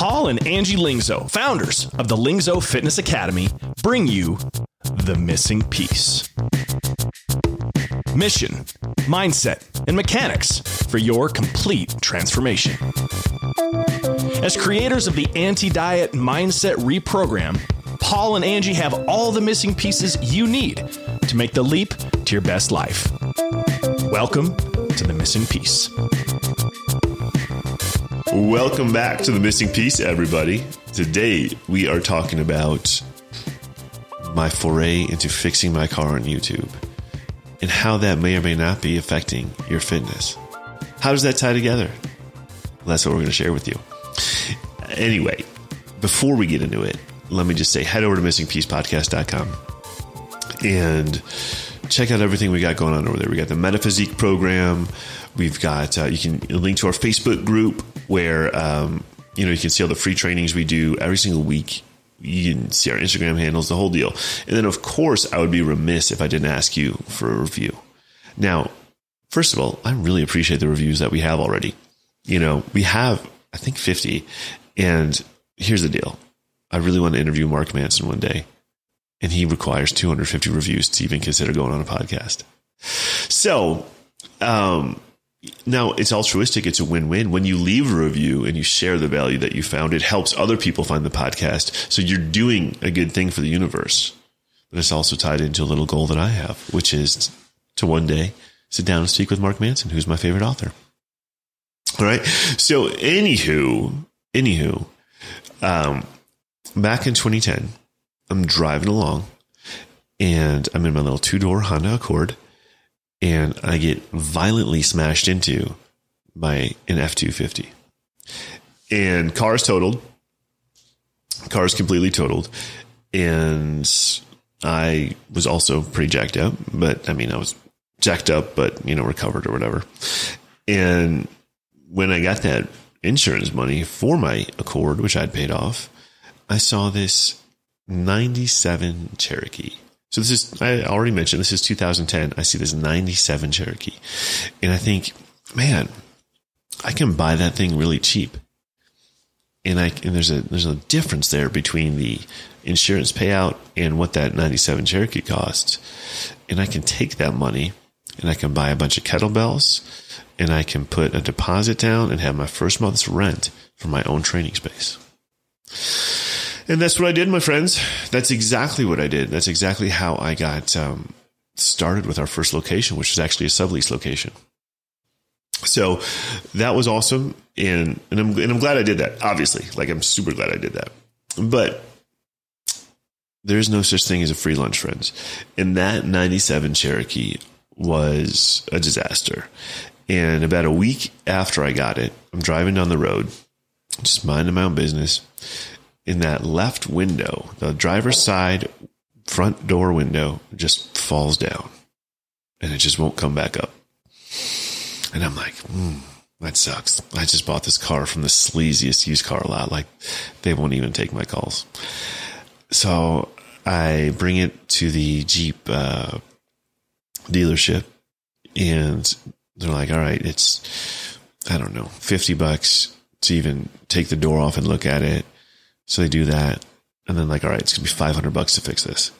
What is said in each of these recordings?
Paul and Angie Lingzo, founders of the Lingzo Fitness Academy, bring you The Missing Piece. Mission, mindset, and mechanics for your complete transformation. As creators of the Anti Diet Mindset Reprogram, Paul and Angie have all the missing pieces you need to make the leap to your best life. Welcome to The Missing Piece. Welcome back to The Missing Piece, everybody. Today we are talking about my foray into fixing my car on YouTube and how that may or may not be affecting your fitness. How does that tie together? Well, that's what we're going to share with you. Anyway, before we get into it, let me just say head over to missingpiecepodcast.com and check out everything we got going on over there. We got the Metaphysique program. We've got, uh, you can link to our Facebook group where, um, you know, you can see all the free trainings we do every single week. You can see our Instagram handles, the whole deal. And then, of course, I would be remiss if I didn't ask you for a review. Now, first of all, I really appreciate the reviews that we have already. You know, we have, I think, 50. And here's the deal I really want to interview Mark Manson one day, and he requires 250 reviews to even consider going on a podcast. So, um, now it's altruistic. It's a win-win. When you leave a review and you share the value that you found, it helps other people find the podcast. So you're doing a good thing for the universe. But it's also tied into a little goal that I have, which is to one day sit down and speak with Mark Manson, who's my favorite author. All right. So anywho, anywho, um, back in 2010, I'm driving along and I'm in my little two door Honda Accord and I get violently smashed into by an F 250. And car is totaled. Car is completely totaled. And I was also pretty jacked up, but I mean, I was jacked up, but, you know, recovered or whatever. And when I got that insurance money for my Accord, which I'd paid off, I saw this 97 Cherokee. So this is, I already mentioned, this is 2010. I see this 97 Cherokee. And I think, man, I can buy that thing really cheap. And I, and there's a, there's a difference there between the insurance payout and what that 97 Cherokee costs. And I can take that money and I can buy a bunch of kettlebells and I can put a deposit down and have my first month's rent for my own training space. And that's what I did, my friends. That's exactly what I did. That's exactly how I got um, started with our first location, which is actually a sublease location. So that was awesome, and and I'm and I'm glad I did that. Obviously, like I'm super glad I did that. But there's no such thing as a free lunch, friends. And that '97 Cherokee was a disaster. And about a week after I got it, I'm driving down the road, just minding my own business, in that left window, the driver's side front door window just falls down and it just won't come back up. And I'm like, hmm, that sucks. I just bought this car from the sleaziest used car lot. Like they won't even take my calls. So I bring it to the Jeep uh, dealership and they're like, all right, it's, I don't know, 50 bucks to even take the door off and look at it. So they do that. And then like, all right, it's gonna be 500 bucks to fix this.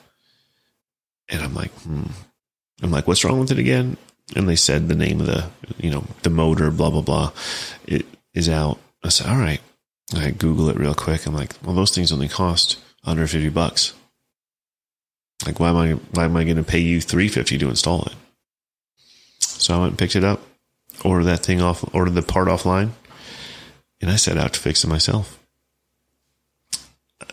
And I'm like, hmm. I'm like, what's wrong with it again? And they said the name of the, you know, the motor, blah, blah, blah. It is out. I said, all right. I Google it real quick. I'm like, well, those things only cost 150 bucks. Like, why am I, why am I going to pay you 350 to install it? So I went and picked it up, ordered that thing off, ordered the part offline, and I set out to fix it myself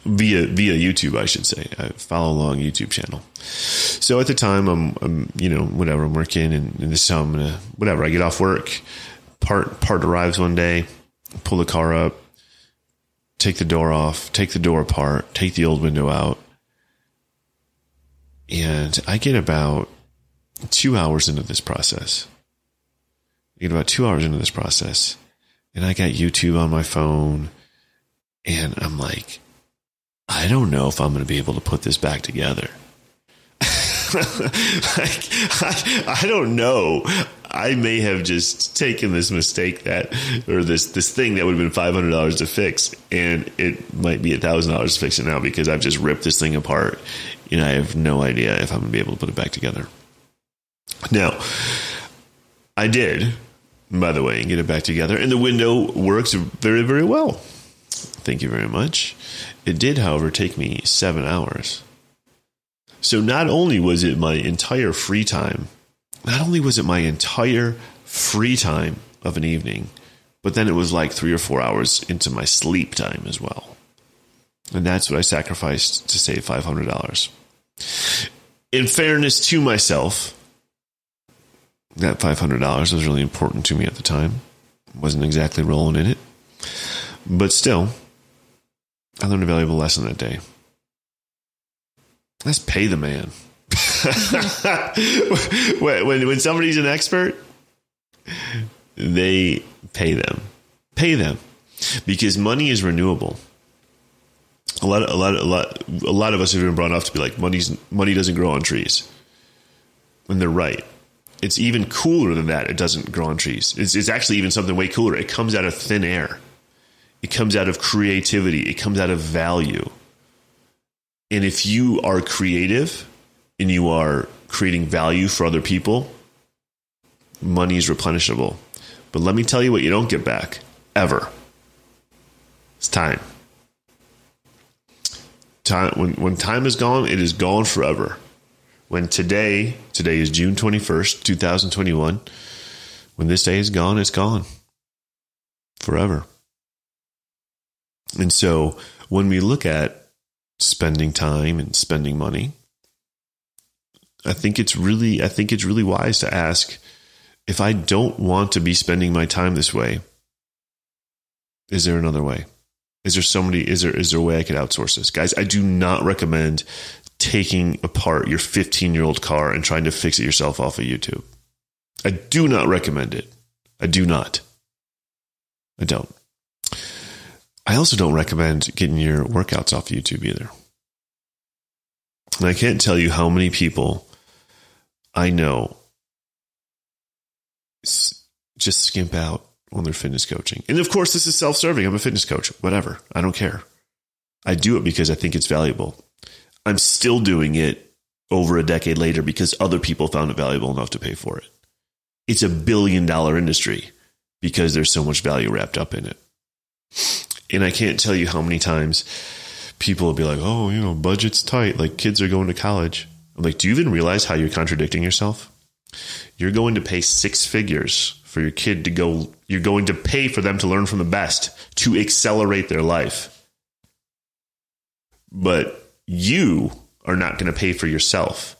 via via YouTube, I should say. I follow along YouTube channel. So at the time, I'm, I'm you know whatever I'm working, and, and this is how I'm gonna whatever. I get off work, part part arrives one day, pull the car up, take the door off, take the door apart, take the old window out, and I get about two hours into this process. I get about two hours into this process, and I got YouTube on my phone, and I'm like I don't know if I'm going to be able to put this back together. like, I, I don't know. I may have just taken this mistake that, or this this thing that would have been five hundred dollars to fix, and it might be a thousand dollars to fix it now because I've just ripped this thing apart, and I have no idea if I'm gonna be able to put it back together. Now, I did, by the way, get it back together, and the window works very very well. Thank you very much. It did, however, take me seven hours. So not only was it my entire free time not only was it my entire free time of an evening, but then it was like three or four hours into my sleep time as well. And that's what I sacrificed to save $500. In fairness to myself, that $500 was really important to me at the time. Wasn't exactly rolling in it. But still, I learned a valuable lesson that day. Let's pay the man. when, when somebody's an expert, they pay them, pay them, because money is renewable. A lot, a lot, a lot, a lot of us have been brought up to be like, money's money doesn't grow on trees, and they're right. It's even cooler than that. It doesn't grow on trees. It's, it's actually even something way cooler. It comes out of thin air. It comes out of creativity. It comes out of value. And if you are creative and you are creating value for other people, money is replenishable. But let me tell you what you don't get back ever. It's time. Time when when time is gone, it is gone forever. When today, today is June 21st, 2021, when this day is gone, it's gone. Forever. And so when we look at spending time and spending money, I think it's really I think it's really wise to ask if I don't want to be spending my time this way, is there another way? Is there somebody is there is there a way I could outsource this? Guys, I do not recommend taking apart your 15-year-old car and trying to fix it yourself off of YouTube. I do not recommend it. I do not. I don't. I also don't recommend getting your workouts off YouTube either. And I can't tell you how many people I know just skimp out on their fitness coaching. And of course, this is self serving. I'm a fitness coach, whatever. I don't care. I do it because I think it's valuable. I'm still doing it over a decade later because other people found it valuable enough to pay for it. It's a billion dollar industry because there's so much value wrapped up in it. And I can't tell you how many times people will be like, oh, you know, budget's tight. Like kids are going to college. I'm like, do you even realize how you're contradicting yourself? You're going to pay six figures for your kid to go, you're going to pay for them to learn from the best to accelerate their life. But you are not going to pay for yourself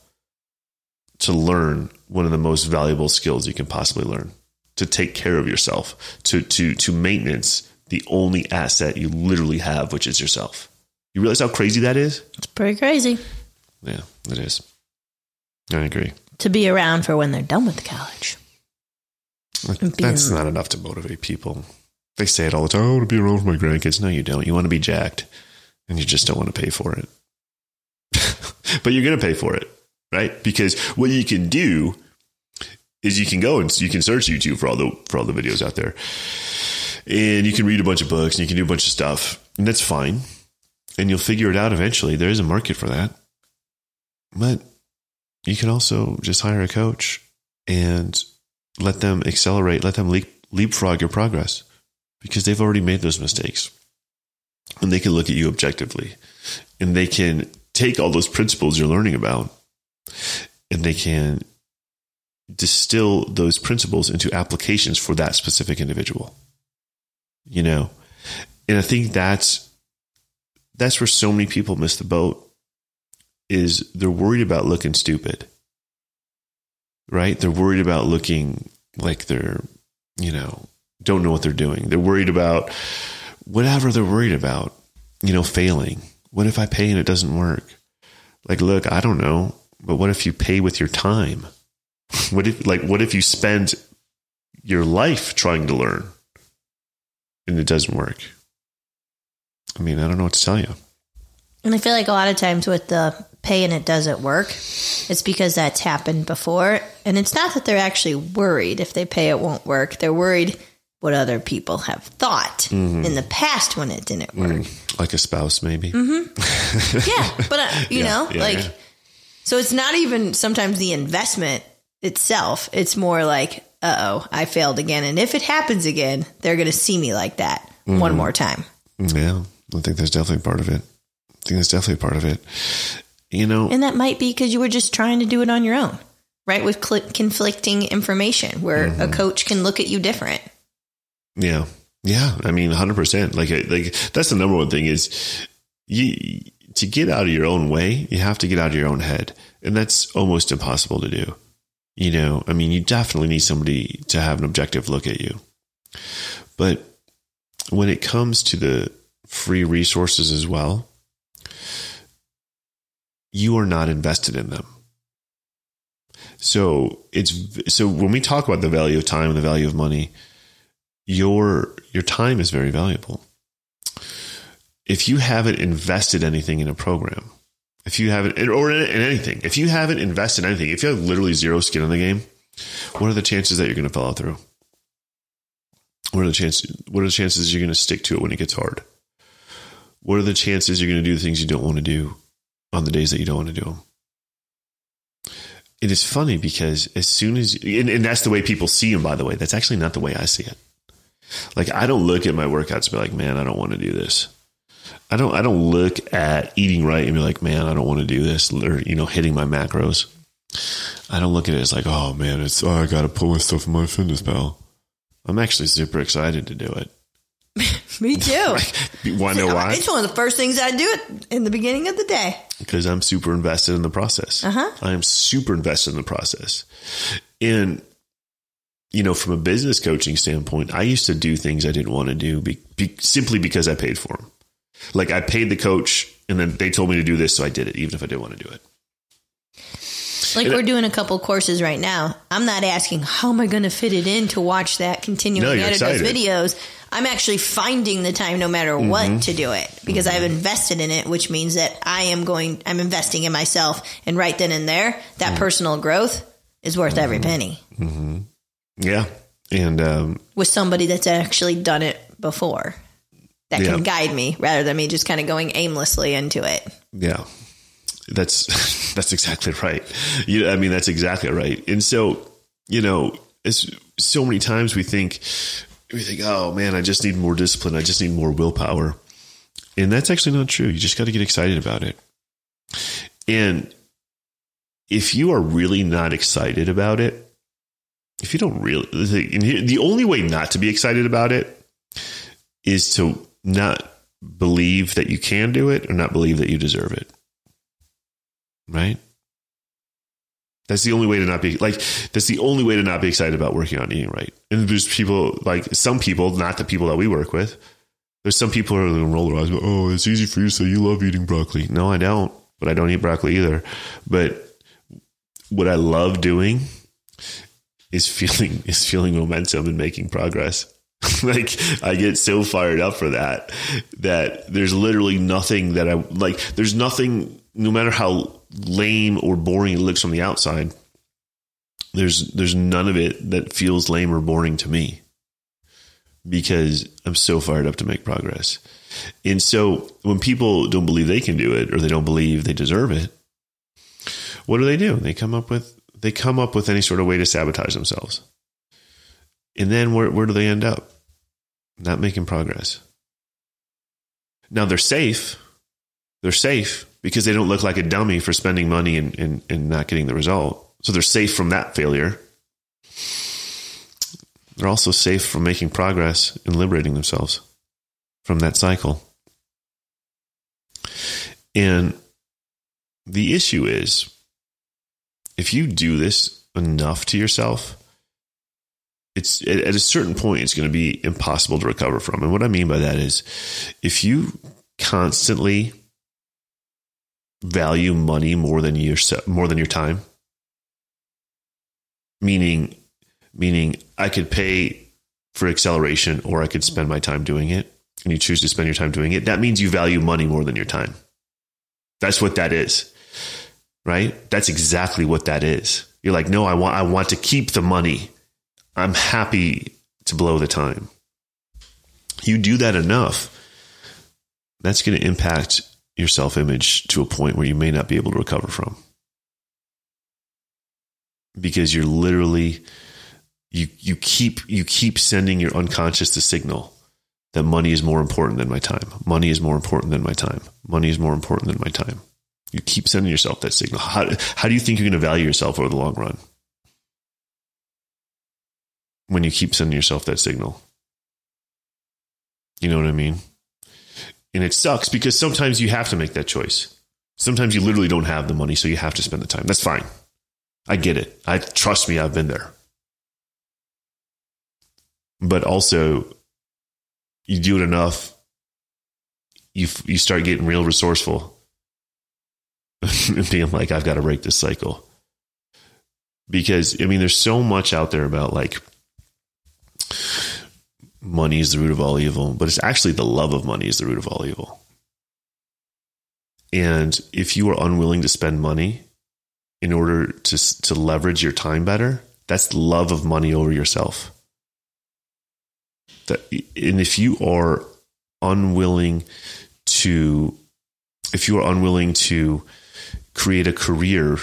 to learn one of the most valuable skills you can possibly learn to take care of yourself, to, to, to maintenance the only asset you literally have, which is yourself. You realize how crazy that is? It's pretty crazy. Yeah, it is. I agree. To be around for when they're done with the college. That's not enough to motivate people. They say it all the time. I want to be around for my grandkids. No, you don't. You want to be jacked, and you just don't want to pay for it. but you're going to pay for it, right? Because what you can do is you can go and you can search YouTube for all the for all the videos out there, and you can read a bunch of books and you can do a bunch of stuff, and that's fine. And you'll figure it out eventually. There is a market for that. But you can also just hire a coach and let them accelerate, let them leap, leapfrog your progress because they've already made those mistakes. And they can look at you objectively and they can take all those principles you're learning about and they can distill those principles into applications for that specific individual. You know, and I think that's that's where so many people miss the boat is they're worried about looking stupid. Right? They're worried about looking like they're, you know, don't know what they're doing. They're worried about whatever they're worried about, you know, failing. What if I pay and it doesn't work? Like, look, I don't know, but what if you pay with your time? What if, like, what if you spend your life trying to learn and it doesn't work? I mean, I don't know what to tell you. And I feel like a lot of times with the pay and it doesn't work, it's because that's happened before. And it's not that they're actually worried if they pay it won't work. They're worried what other people have thought Mm-hmm. in the past when it didn't work. Like a spouse, maybe. Mm-hmm. Yeah, but uh, you Yeah, know, yeah, like yeah. so it's not even sometimes the investment itself. It's more like, uh oh, I failed again, and if it happens again, they're going to see me like that Mm-hmm. one more time. Yeah, I think there's definitely part of it. I think that's definitely part of it. You know, And that might be because you were just trying to do it on your own, right? With cl- conflicting information, where Mm-hmm. a coach can look at you different. Yeah. Yeah. I mean, 100%. Like, like that's the number one thing is you, to get out of your own way, you have to get out of your own head. And that's almost impossible to do. You know, I mean, you definitely need somebody to have an objective look at you. But when it comes to the free resources as well, you are not invested in them. So it's so when we talk about the value of time and the value of money, your your time is very valuable. If you haven't invested anything in a program, if you haven't or in in anything, if you haven't invested in anything, if you have literally zero skin in the game, what are the chances that you're going to follow through? What are the chances? What are the chances you're going to stick to it when it gets hard? What are the chances you're going to do the things you don't want to do on the days that you don't want to do them? It is funny because as soon as, and, and that's the way people see them, by the way. That's actually not the way I see it. Like I don't look at my workouts and be like, man, I don't want to do this. I don't I don't look at eating right and be like, man, I don't want to do this or you know, hitting my macros. I don't look at it as like, oh man, it's oh, I gotta put my stuff in my fitness pal. I'm actually super excited to do it. Me too. Want know why? It's one of the first things I do it in the beginning of the day. Because I'm super invested in the process. Uh-huh. I am super invested in the process. And you know, from a business coaching standpoint, I used to do things I didn't want to do be, be, simply because I paid for them. Like I paid the coach, and then they told me to do this, so I did it, even if I didn't want to do it. Like And- we're doing a couple courses right now. I'm not asking how am I going to fit it in to watch that continuing No, you're edit those excited. videos. I'm actually finding the time no matter Mm-hmm. what to do it because I've invested in it, which means that I am going, I'm investing in myself. And right then and there, that Mm. personal growth is worth Mm-hmm. every penny Yeah, and um, with somebody that's actually done it before that Yeah. can guide me rather than me just kind of going aimlessly into it. Yeah, that's that's exactly right. You, I mean, that's exactly right. And so, you know, it's so many times we think we think, oh man, I just need more discipline. I just need more willpower, and that's actually not true. You just got to get excited about it. And if you are really not excited about it, if you don't really, the only way not to be excited about it is to not believe that you can do it or not believe that you deserve it. Right? That's the only way to not be like that's the only way to not be excited about working on eating right. And there's people like some people, not the people that we work with. There's some people who are going to roll their eyes. Go, oh, it's easy for you to say you love eating broccoli. No, I don't. But I don't eat broccoli either. But what I love doing is feeling is feeling momentum and making progress. like I get so fired up for that that there's literally nothing that I like there's nothing no matter how lame or boring it looks from the outside there's there's none of it that feels lame or boring to me because I'm so fired up to make progress. And so when people don't believe they can do it or they don't believe they deserve it, what do they do? They come up with they come up with any sort of way to sabotage themselves. And then where where do they end up? Not making progress. Now they're safe. They're safe because they don't look like a dummy for spending money and, and, and not getting the result. So they're safe from that failure. They're also safe from making progress and liberating themselves from that cycle. And the issue is if you do this enough to yourself, it's at a certain point it's going to be impossible to recover from. And what I mean by that is if you constantly value money more than your more than your time, meaning meaning I could pay for acceleration or I could spend my time doing it, and you choose to spend your time doing it, that means you value money more than your time. That's what that is. right? That's exactly what that is. You're like, no, I want, I want to keep the money. I'm happy to blow the time. You do that enough, that's going to impact your self image to a point where you may not be able to recover from. Because you're literally you you keep you keep sending your unconscious the signal that money is more important than my time. Money is more important than my time. Money is more important than my time. You keep sending yourself that signal. How, how do you think you're going to value yourself over the long run? When you keep sending yourself that signal. You know what I mean? And it sucks because sometimes you have to make that choice. Sometimes you literally don't have the money, so you have to spend the time. That's fine. I get it. I trust me, I've been there. But also, you do it enough, you you start getting real resourceful, and being like, I've got to break this cycle. Because I mean, there's so much out there about like money is the root of all evil, but it's actually the love of money is the root of all evil. And if you are unwilling to spend money in order to to leverage your time better, that's love of money over yourself. That, and if you are unwilling to, if you are unwilling to create a career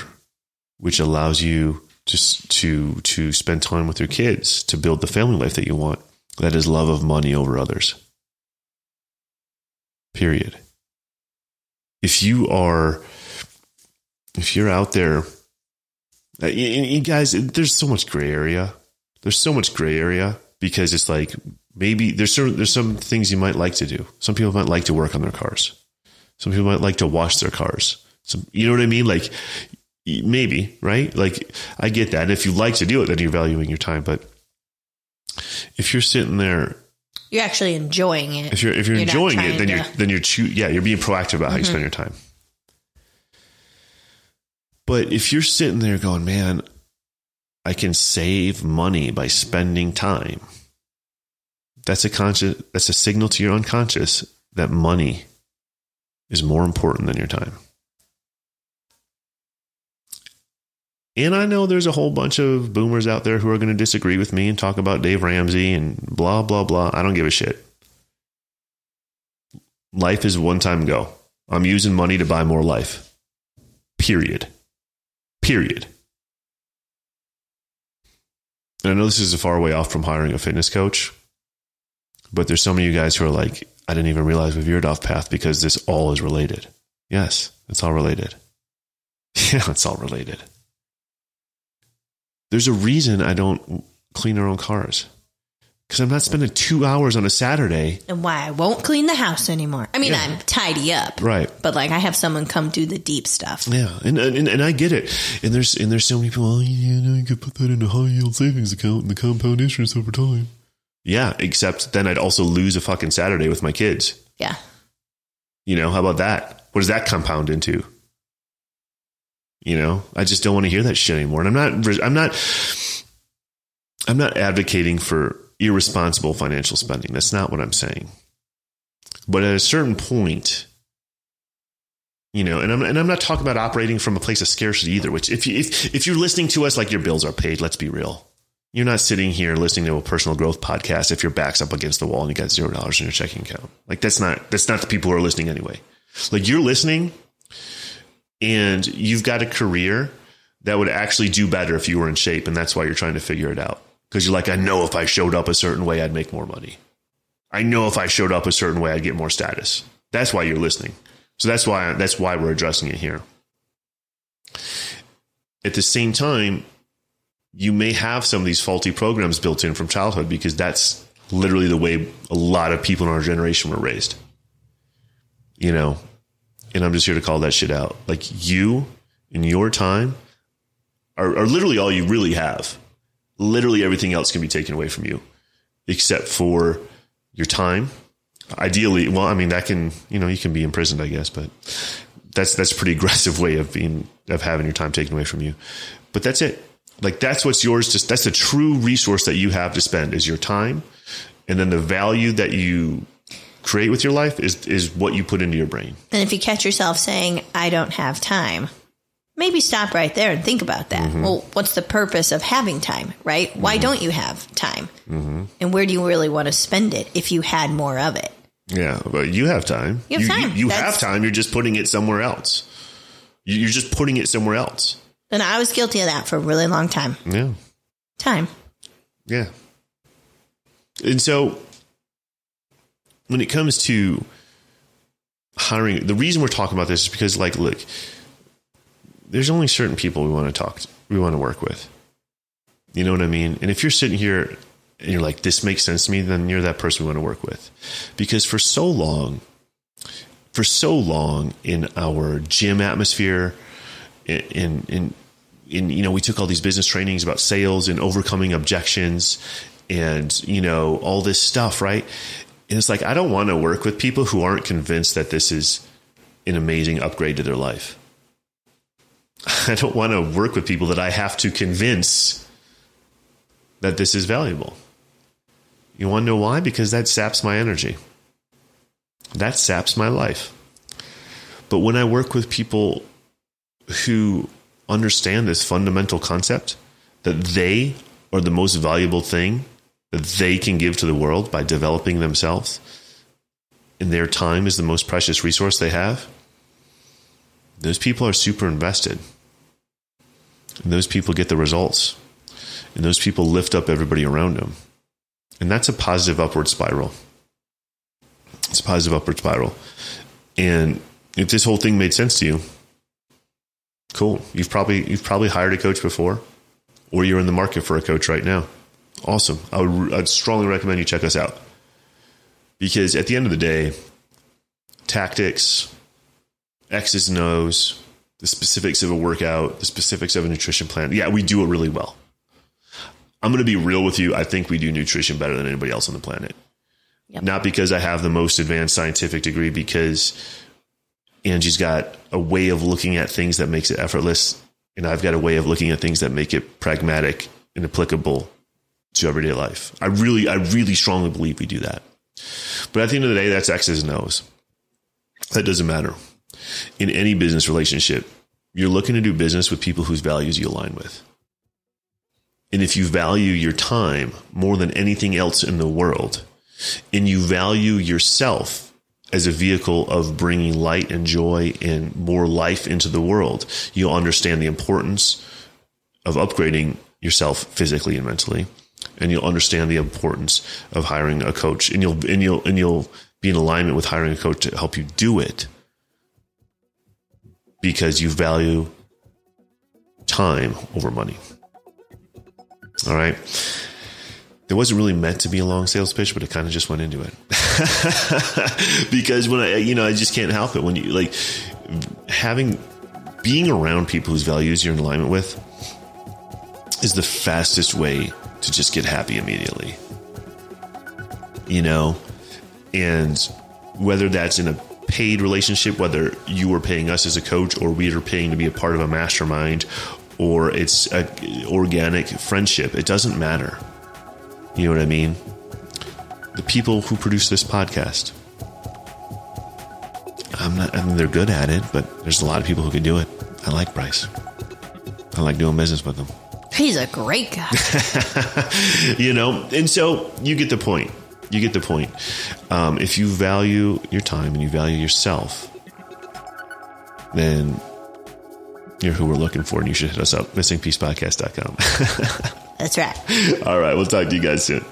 which allows you just to to spend time with your kids, to build the family life that you want, that is love of money over others. Period. If you are, if you're out there, uh, you guys, there's so much gray area. There's so much gray area because it's like maybe there's some, there's some things you might like to do. Some people might like to work on their cars. Some people might like to wash their cars. Some, you know what I mean? Like maybe, right? Like I get that. And if you like to do it, then you're valuing your time. But if you're sitting there you're actually enjoying it. If you're if you're, you're enjoying it, then to... you're then you're yeah, you're being proactive about how mm-hmm. you spend your time. But if you're sitting there going, man, I can save money by spending time. That's a conscious that's a signal to your unconscious that money is more important than your time. And I know there's a whole bunch of boomers out there who are going to disagree with me and talk about Dave Ramsey and blah, blah, blah. I don't give a shit. Life is one time go. I'm using money to buy more life. Period. Period. And I know this is a far way off from hiring a fitness coach, but there's some of you guys who are like, I didn't even realize we veered off path because this all is related. Yes, it's all related. Yeah, it's all related. There's a reason I don't clean our own cars because I'm not spending two hours on a Saturday. And why I won't clean the house anymore. I mean, yeah. I'm tidy up, right? But like, I have someone come do the deep stuff. Yeah, and and, and I get it. And there's and there's so many people. Oh, you know, you could put that in a high yield savings account and the compound interest over time. Yeah, except then I'd also lose a fucking Saturday with my kids. Yeah. You know, how about that? What does that compound into? You know, I just don't want to hear that shit anymore. And I'm not, I'm not, I'm not advocating for irresponsible financial spending. That's not what I'm saying. But at a certain point, you know, and I'm and I'm not talking about operating from a place of scarcity either. Which, if you if if you're listening to us like your bills are paid, let's be real. You're not sitting here listening to a personal growth podcast if your back's up against the wall and you got zero dollars in your checking account. Like that's not that's not the people who are listening anyway. Like you're listening and you've got a career that would actually do better if you were in shape. And that's why you're trying to figure it out. Because you're like, I know if I showed up a certain way, I'd make more money. I know if I showed up a certain way, I'd get more status. That's why you're listening. So that's why that's why we're addressing it here. At the same time, you may have some of these faulty programs built in from childhood because that's literally the way a lot of people in our generation were raised. You know, and I'm just here to call that shit out. Like you in your time are, are literally all you really have. Literally everything else can be taken away from you except for your time. Ideally, well, I mean that can, you know, you can be imprisoned, I guess, but that's that's a pretty aggressive way of being of having your time taken away from you. But that's it. Like that's what's yours. Just that's the true resource that you have to spend is your time, and then the value that you create with your life is is what you put into your brain. And if you catch yourself saying, "I don't have time," maybe stop right there and think about that. Mm-hmm. Well, what's the purpose of having time, right? Why mm-hmm. don't you have time? Mm-hmm. And where do you really want to spend it if you had more of it? Yeah, but you have time. You have time. You have time. You are just putting it somewhere else. You're just putting it somewhere else. And I was guilty of that for a really long time. Yeah. Time. Yeah. And so when it comes to hiring, the reason we're talking about this is because, like, look, there's only certain people we want to talk, to, we want to work with. You know what I mean? And if you're sitting here and you're like, this makes sense to me, then you're that person we want to work with. Because for so long, for so long in our gym atmosphere, in, in, in in you know we took all these business trainings about sales and overcoming objections and you know all this stuff right and it's like i don't want to work with people who aren't convinced that this is an amazing upgrade to their life. I don't want to work with people that i have to convince that this is valuable. You want to know why? Because that saps my energy. That saps my life. But when i work with people who understand this fundamental concept that they are the most valuable thing they can give to the world by developing themselves, and their time is the most precious resource they have, those people are super invested. And those people get the results. And those people lift up everybody around them. And that's a positive upward spiral. It's a positive upward spiral. And if this whole thing made sense to you, Cool. You've probably you've probably hired a coach before, or you're in the market for a coach right now. Awesome. I would I'd strongly recommend you check us out because at the end of the day, tactics, X's and O's, the specifics of a workout, the specifics of a nutrition plan. Yeah, we do it really well. I'm going to be real with you. I think we do nutrition better than anybody else on the planet. Yep. Not because I have the most advanced scientific degree, because Angie's got a way of looking at things that makes it effortless, and I've got a way of looking at things that make it pragmatic and applicable to everyday life. I really, I really strongly believe we do that. But at the end of the day, that's X's and O's. That doesn't matter. In any business relationship, you're looking to do business with people whose values you align with. And if you value your time more than anything else in the world, and you value yourself as a vehicle of bringing light and joy and more life into the world, you'll understand the importance of upgrading yourself physically and mentally, and you'll understand the importance of hiring a coach, and you'll and you'll and you'll be in alignment with hiring a coach to help you do it because you value time over money. All right. There wasn't really meant to be a long sales pitch, but it kind of just went into it. because when I, you know, I just can't help it. When you like having, being around people whose values you're in alignment with is the fastest way to just get happy immediately. You know, and whether that's in a paid relationship, whether you are paying us as a coach or we are paying to be a part of a mastermind or it's a organic friendship, it doesn't matter. You know what I mean? The people who produce this podcast. I'm not, I mean, they're good at it, but there's a lot of people who can do it. I like Bryce. I like doing business with him. He's a great guy. you know, and so you get the point. You get the point. Um, if you value your time and you value yourself, then you're who we're looking for, and you should hit us up, missingpiecepodcast.com. That's right. All right, we'll talk to you guys soon.